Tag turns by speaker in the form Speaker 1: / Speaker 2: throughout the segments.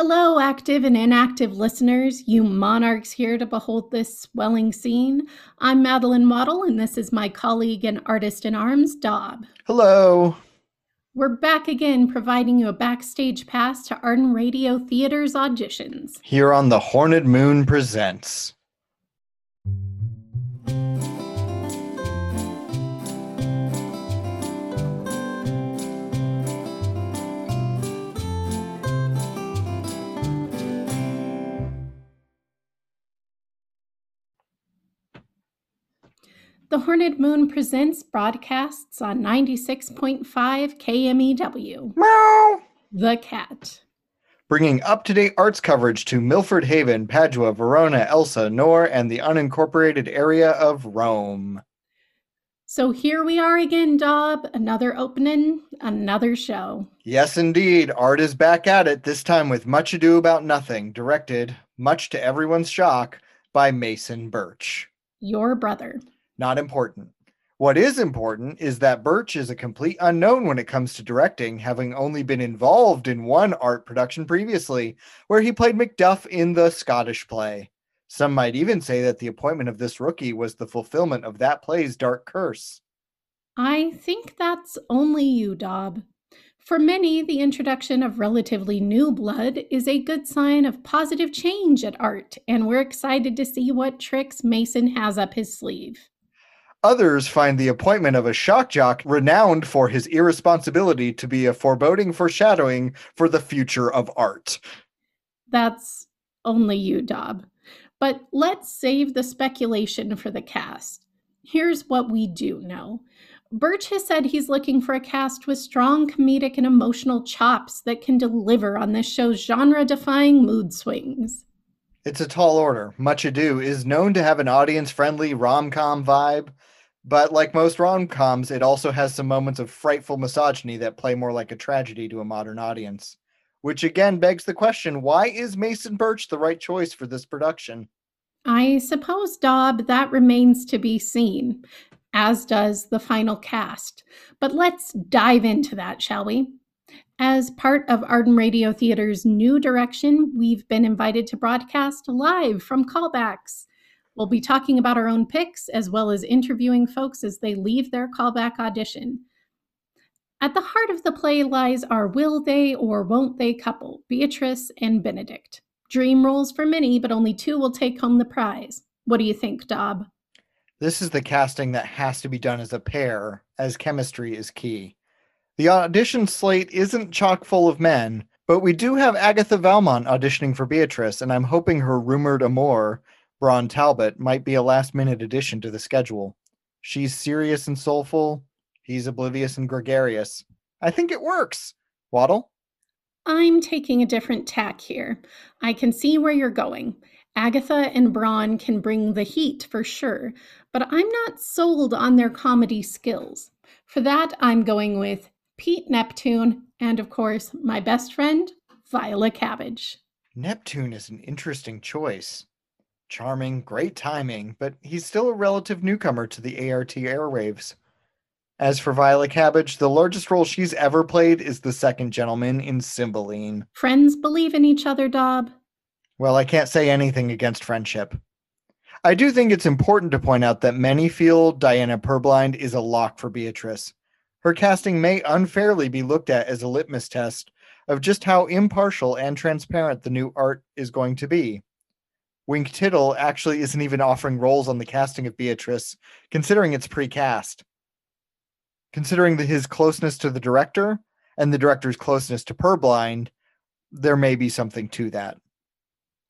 Speaker 1: Hello, active and inactive listeners, you monarchs here to behold this swelling scene. I'm Madeline Waddle, and this is my colleague and artist in arms, Daub.
Speaker 2: Hello.
Speaker 1: We're back again, providing you a backstage pass to Arden Radio Theater's auditions.
Speaker 2: Here on The Horned Moon Presents.
Speaker 1: The Horned Moon Presents broadcasts on 96.5 KMEW.
Speaker 2: Meow.
Speaker 1: The Cat.
Speaker 2: Bringing up to date arts coverage to Milford Haven, Padua, Verona, Elsinore, and the unincorporated area of Rome.
Speaker 1: So here we are again, Daub. Another opening, another show.
Speaker 2: Yes, indeed. Art is back at it, this time with Much Ado About Nothing, directed, much to everyone's shock, by Mason Birch.
Speaker 1: Your brother.
Speaker 2: Not important. What is important is that Birch is a complete unknown when it comes to directing, having only been involved in one art production previously, where he played Macduff in the Scottish play. Some might even say that the appointment of this rookie was the fulfillment of that play's dark curse.
Speaker 1: I think that's only you, Daub. For many, the introduction of relatively new blood is a good sign of positive change at art, and we're excited to see what tricks Mason has up his sleeve.
Speaker 2: Others find the appointment of a shock jock renowned for his irresponsibility to be a foreboding foreshadowing for the future of art.
Speaker 1: That's only you, Daub. But let's save the speculation for the cast. Here's what we do know. Birch has said he's looking for a cast with strong comedic and emotional chops that can deliver on this show's genre defying mood swings.
Speaker 2: It's a tall order. Much Ado is known to have an audience friendly rom com vibe, but like most rom coms, it also has some moments of frightful misogyny that play more like a tragedy to a modern audience. Which again begs the question why is Mason Birch the right choice for this production?
Speaker 1: I suppose, Daub, that remains to be seen, as does the final cast. But let's dive into that, shall we? As part of Arden Radio Theater's new direction, we've been invited to broadcast live from callbacks. We'll be talking about our own picks as well as interviewing folks as they leave their callback audition. At the heart of the play lies our will they or won't they couple, Beatrice and Benedick. Dream roles for many, but only two will take home the prize. What do you think, Daub?
Speaker 2: This is the casting that has to be done as a pair, as chemistry is key. The audition slate isn't chock full of men, but we do have Agatha Valmont auditioning for Beatrice, and I'm hoping her rumored amour Braun Talbot might be a last minute addition to the schedule. She's serious and soulful. He's oblivious and gregarious. I think it works. Waddle?
Speaker 1: I'm taking a different tack here. I can see where you're going. Agatha and Braun can bring the heat for sure, but I'm not sold on their comedy skills. For that, I'm going with Pete Neptune and, of course, my best friend, Viola Cabbage.
Speaker 2: Neptune is an interesting choice charming, great timing, but he's still a relative newcomer to the ART airwaves. As for Viola Cabbage, the largest role she's ever played is the second gentleman in Cymbeline.
Speaker 1: Friends believe in each other, Daub.
Speaker 2: Well, I can't say anything against friendship. I do think it's important to point out that many feel Diana Purblind is a lock for Beatrice. Her casting may unfairly be looked at as a litmus test of just how impartial and transparent the new art is going to be. Wink Tittle actually isn't even offering roles on the casting of Beatrice, considering it's pre-cast. Considering the, his closeness to the director and the director's closeness to Purblind, there may be something to that.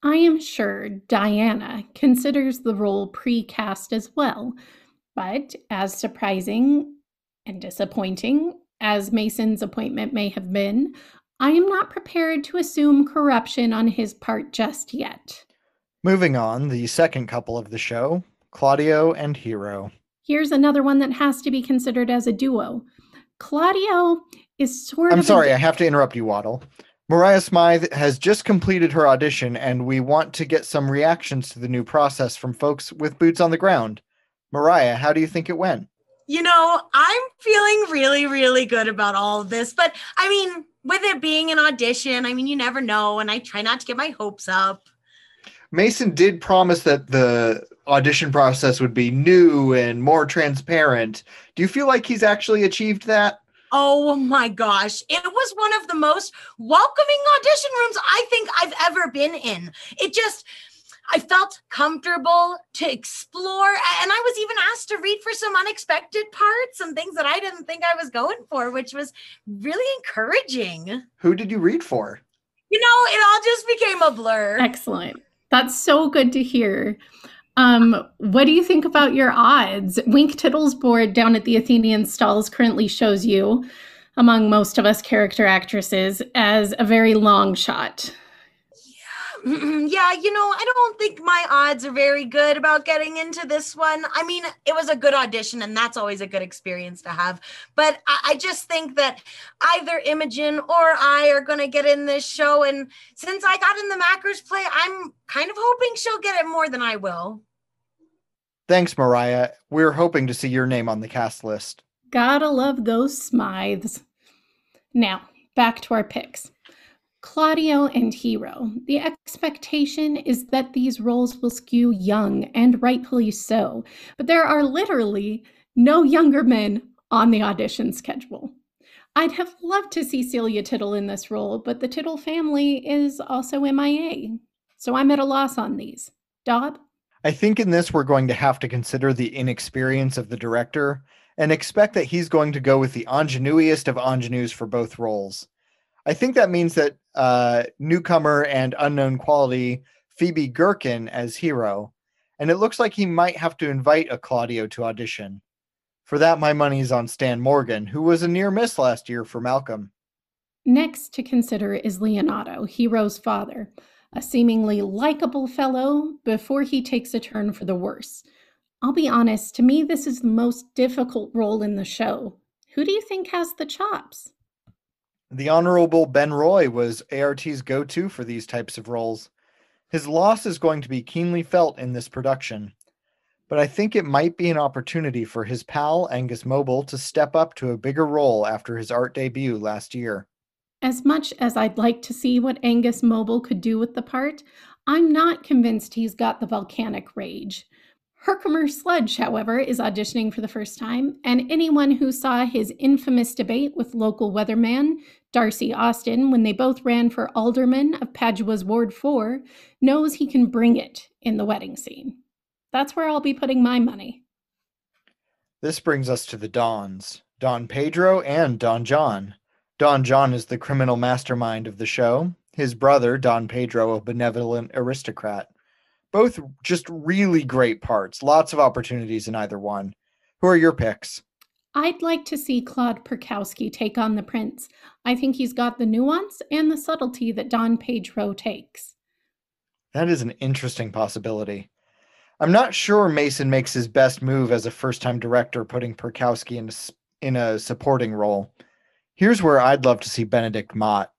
Speaker 1: I am sure Diana considers the role pre-cast as well, but as surprising and disappointing as Mason's appointment may have been, I am not prepared to assume corruption on his part just yet.
Speaker 2: Moving on, the second couple of the show, Claudio and Hero.
Speaker 1: Here's another one that has to be considered as a duo. Claudio is sort of I'm
Speaker 2: sorry,
Speaker 1: a...
Speaker 2: I have to interrupt you, Waddle. Mariah Smythe has just completed her audition, and we want to get some reactions to the new process from folks with boots on the ground. Mariah, how do you think it went?
Speaker 3: You know, I'm feeling really, really good about all of this. But I mean, with it being an audition, I mean, you never know. And I try not to get my hopes up.
Speaker 2: Mason did promise that the audition process would be new and more transparent. Do you feel like he's actually achieved that?
Speaker 3: Oh my gosh. It was one of the most welcoming audition rooms I think I've ever been in. It just, I felt comfortable to explore. And I was even asked to read for some unexpected parts, some things that I didn't think I was going for, which was really encouraging.
Speaker 2: Who did you read for?
Speaker 3: You know, it all just became a blur.
Speaker 1: Excellent. That's so good to hear. Um, what do you think about your odds? Wink Tittle's board down at the Athenian stalls currently shows you, among most of us character actresses, as a very long shot.
Speaker 3: Mm-hmm, yeah, you know, I don't think my odds are very good about getting into this one. I mean, it was a good audition, and that's always a good experience to have. But I, I just think that either Imogen or I are going to get in this show. And since I got in the Mackers play, I'm kind of hoping she'll get it more than I will.
Speaker 2: Thanks, Mariah. We're hoping to see your name on the cast list.
Speaker 1: Gotta love those Smythes. Now, back to our picks. Claudio and Hero. The expectation is that these roles will skew young, and rightfully so, but there are literally no younger men on the audition schedule. I'd have loved to see Celia Tittle in this role, but the Tittle family is also MIA, so I'm at a loss on these. Daub?
Speaker 2: I think in this we're going to have to consider the inexperience of the director and expect that he's going to go with the ingenuiest of ingenues for both roles. I think that means that uh, newcomer and unknown quality Phoebe Gherkin as hero, and it looks like he might have to invite a Claudio to audition. For that, my money's on Stan Morgan, who was a near miss last year for Malcolm.
Speaker 1: Next to consider is Leonato, Hero's father, a seemingly likable fellow before he takes a turn for the worse. I'll be honest, to me, this is the most difficult role in the show. Who do you think has the chops?
Speaker 2: The Honorable Ben Roy was ART's go to for these types of roles. His loss is going to be keenly felt in this production, but I think it might be an opportunity for his pal Angus Mobile to step up to a bigger role after his art debut last year.
Speaker 1: As much as I'd like to see what Angus Mobile could do with the part, I'm not convinced he's got the volcanic rage. Herkimer Sledge, however, is auditioning for the first time, and anyone who saw his infamous debate with local weatherman Darcy Austin when they both ran for alderman of Padua's Ward 4 knows he can bring it in the wedding scene. That's where I'll be putting my money.
Speaker 2: This brings us to the Dons Don Pedro and Don John. Don John is the criminal mastermind of the show, his brother, Don Pedro, a benevolent aristocrat. Both just really great parts. Lots of opportunities in either one. Who are your picks?
Speaker 1: I'd like to see Claude Perkowski take on the prince. I think he's got the nuance and the subtlety that Don Pedro takes.
Speaker 2: That is an interesting possibility. I'm not sure Mason makes his best move as a first time director, putting Perkowski in a, in a supporting role. Here's where I'd love to see Benedict Mott.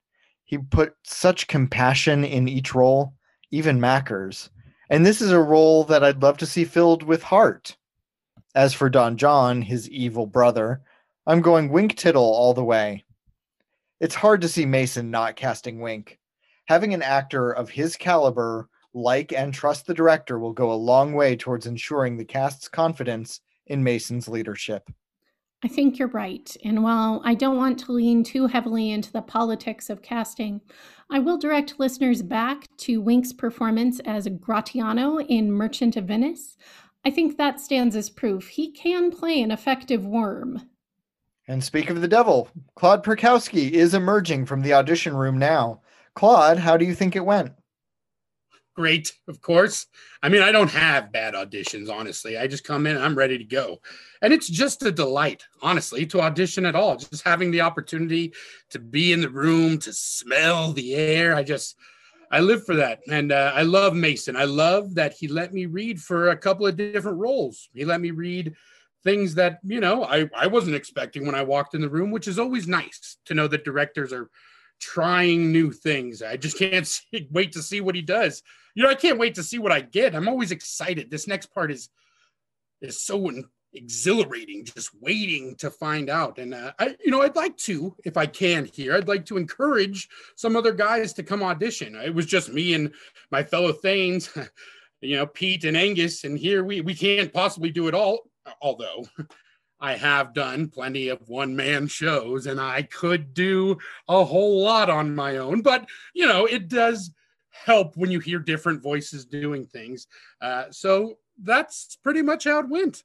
Speaker 2: He put such compassion in each role, even Macker's. And this is a role that I'd love to see filled with heart. As for Don John, his evil brother, I'm going Wink Tittle all the way. It's hard to see Mason not casting Wink. Having an actor of his caliber like and trust the director will go a long way towards ensuring the cast's confidence in Mason's leadership.
Speaker 1: I think you're right. And while I don't want to lean too heavily into the politics of casting, I will direct listeners back to Wink's performance as Gratiano in Merchant of Venice. I think that stands as proof he can play an effective worm.
Speaker 2: And speak of the devil, Claude Perkowski is emerging from the audition room now. Claude, how do you think it went?
Speaker 4: great, of course. I mean, I don't have bad auditions, honestly. I just come in, I'm ready to go. And it's just a delight, honestly, to audition at all. Just having the opportunity to be in the room, to smell the air. I just, I live for that. And uh, I love Mason. I love that he let me read for a couple of different roles. He let me read things that, you know, I, I wasn't expecting when I walked in the room, which is always nice to know that directors are trying new things. I just can't see, wait to see what he does you know, I can't wait to see what I get. I'm always excited. This next part is is so exhilarating just waiting to find out. And uh, i you know i'd like to if i can here i'd like to encourage some other guys to come audition. It was just me and my fellow thanes you know pete and angus and here we we can't possibly do it all although i have done plenty of one man shows and i could do a whole lot on my own. But you know it does help when you hear different voices doing things. Uh, so that's pretty much how it went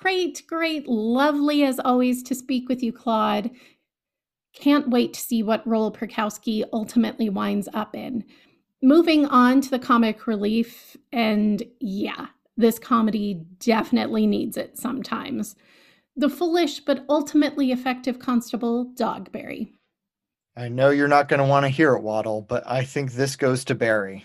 Speaker 1: Great, great. Lovely as always to speak with you, Claude. Can't wait to see what role Perkowski ultimately winds up in. Moving on to the comic relief, and yeah, this comedy definitely needs it sometimes. The foolish but ultimately effective constable, Dogberry.
Speaker 2: I know you're not going to want to hear it, Waddle, but I think this goes to Barry.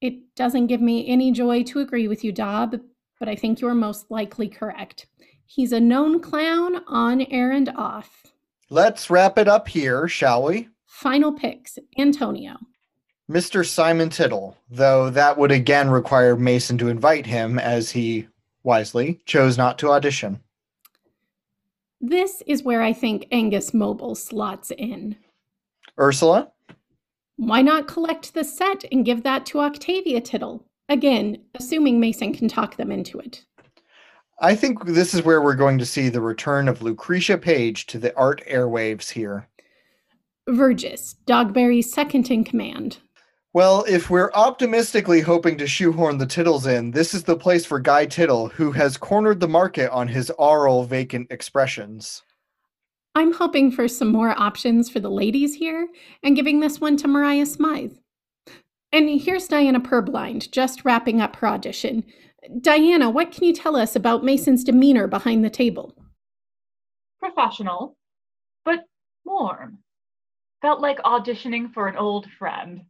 Speaker 1: It doesn't give me any joy to agree with you, Daub, but I think you're most likely correct. He's a known clown on air and off.
Speaker 2: Let's wrap it up here, shall we?
Speaker 1: Final picks Antonio.
Speaker 2: Mr. Simon Tittle, though that would again require Mason to invite him, as he wisely chose not to audition.
Speaker 1: This is where I think Angus Mobile slots in.
Speaker 2: Ursula?
Speaker 1: Why not collect the set and give that to Octavia Tittle? Again, assuming Mason can talk them into it.
Speaker 2: I think this is where we're going to see the return of Lucretia Page to the art airwaves here.
Speaker 1: Verges, Dogberry's second in command.
Speaker 2: Well, if we're optimistically hoping to shoehorn the Tittles in, this is the place for Guy Tittle, who has cornered the market on his aural vacant expressions.
Speaker 1: I'm hoping for some more options for the ladies here and giving this one to Mariah Smythe. And here's Diana Purblind, just wrapping up her audition. Diana, what can you tell us about Mason's demeanor behind the table?
Speaker 5: Professional, but warm. Felt like auditioning for an old friend.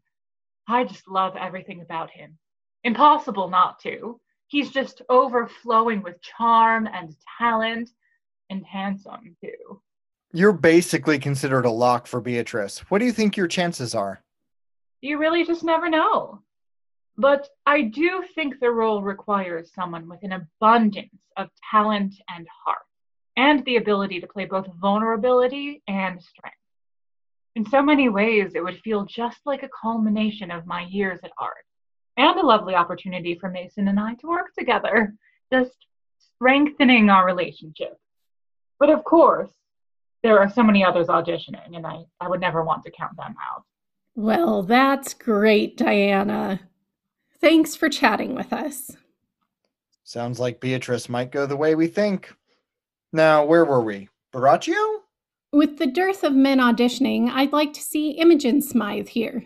Speaker 5: I just love everything about him. Impossible not to. He's just overflowing with charm and talent and handsome, too.
Speaker 2: You're basically considered a lock for Beatrice. What do you think your chances are?
Speaker 5: You really just never know. But I do think the role requires someone with an abundance of talent and heart, and the ability to play both vulnerability and strength. In so many ways, it would feel just like a culmination of my years at art, and a lovely opportunity for Mason and I to work together, just strengthening our relationship. But of course, there are so many others auditioning, and I, I would never want to count them out.
Speaker 1: Well, that's great, Diana. Thanks for chatting with us.
Speaker 2: Sounds like Beatrice might go the way we think. Now, where were we? Borachio?
Speaker 1: With the dearth of men auditioning, I'd like to see Imogen Smythe here.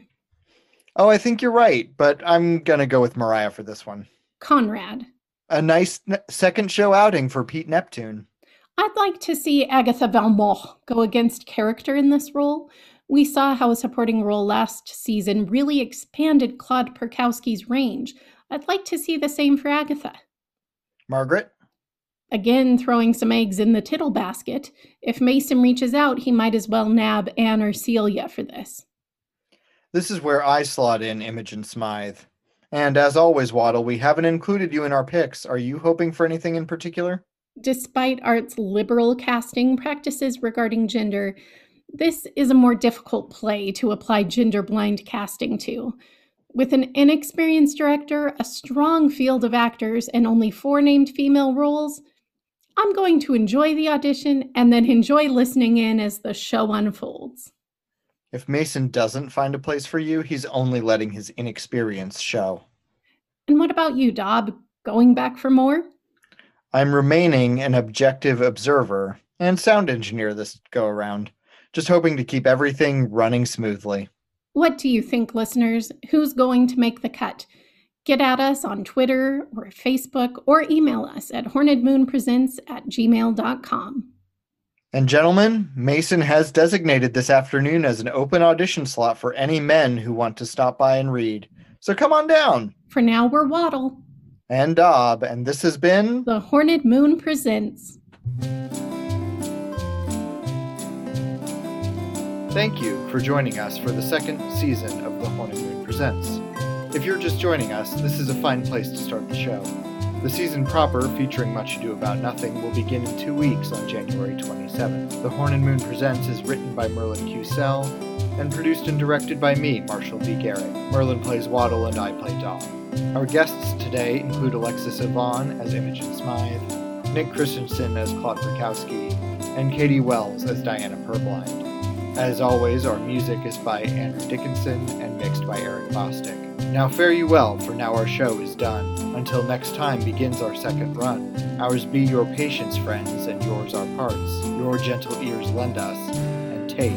Speaker 2: Oh, I think you're right, but I'm going to go with Mariah for this one.
Speaker 1: Conrad.
Speaker 2: A nice second show outing for Pete Neptune.
Speaker 1: I'd like to see Agatha Valmont go against character in this role, we saw how a supporting role last season really expanded Claude Perkowski's range. I'd like to see the same for Agatha.
Speaker 2: Margaret?
Speaker 1: Again, throwing some eggs in the tittle basket. If Mason reaches out, he might as well nab Anne or Celia for this.
Speaker 2: This is where I slot in Imogen Smythe. And as always, Waddle, we haven't included you in our picks. Are you hoping for anything in particular?
Speaker 1: Despite Art's liberal casting practices regarding gender, this is a more difficult play to apply gender blind casting to. With an inexperienced director, a strong field of actors, and only four named female roles, I'm going to enjoy the audition and then enjoy listening in as the show unfolds.
Speaker 2: If Mason doesn't find a place for you, he's only letting his inexperience show.
Speaker 1: And what about you, Daub? Going back for more?
Speaker 2: I'm remaining an objective observer and sound engineer this go around just hoping to keep everything running smoothly.
Speaker 1: What do you think, listeners? Who's going to make the cut? Get at us on Twitter or Facebook or email us at hornedmoonpresents at gmail.com.
Speaker 2: And gentlemen, Mason has designated this afternoon as an open audition slot for any men who want to stop by and read. So come on down.
Speaker 1: For now, we're Waddle.
Speaker 2: And Daub, and this has been
Speaker 1: The Horned Moon Presents.
Speaker 2: Thank you for joining us for the second season of The Horned Moon Presents. If you're just joining us, this is a fine place to start the show. The season proper, featuring Much Ado About Nothing, will begin in two weeks on January 27th. The Horned Moon Presents is written by Merlin Cusell and produced and directed by me, Marshall B. Garrett. Merlin plays Waddle and I play Daub. Our guests today include Alexis Yvonne as Imogen Smythe, Nick Christensen as Claude Perkowski, and Katie Wells as Diana Purblind. As always, our music is by Andrew Dickinson and mixed by Eric Bostic. Now fare you well, for now our show is done. Until next time begins our second run. Ours be your patience, friends, and yours our parts. Your gentle ears lend us, and take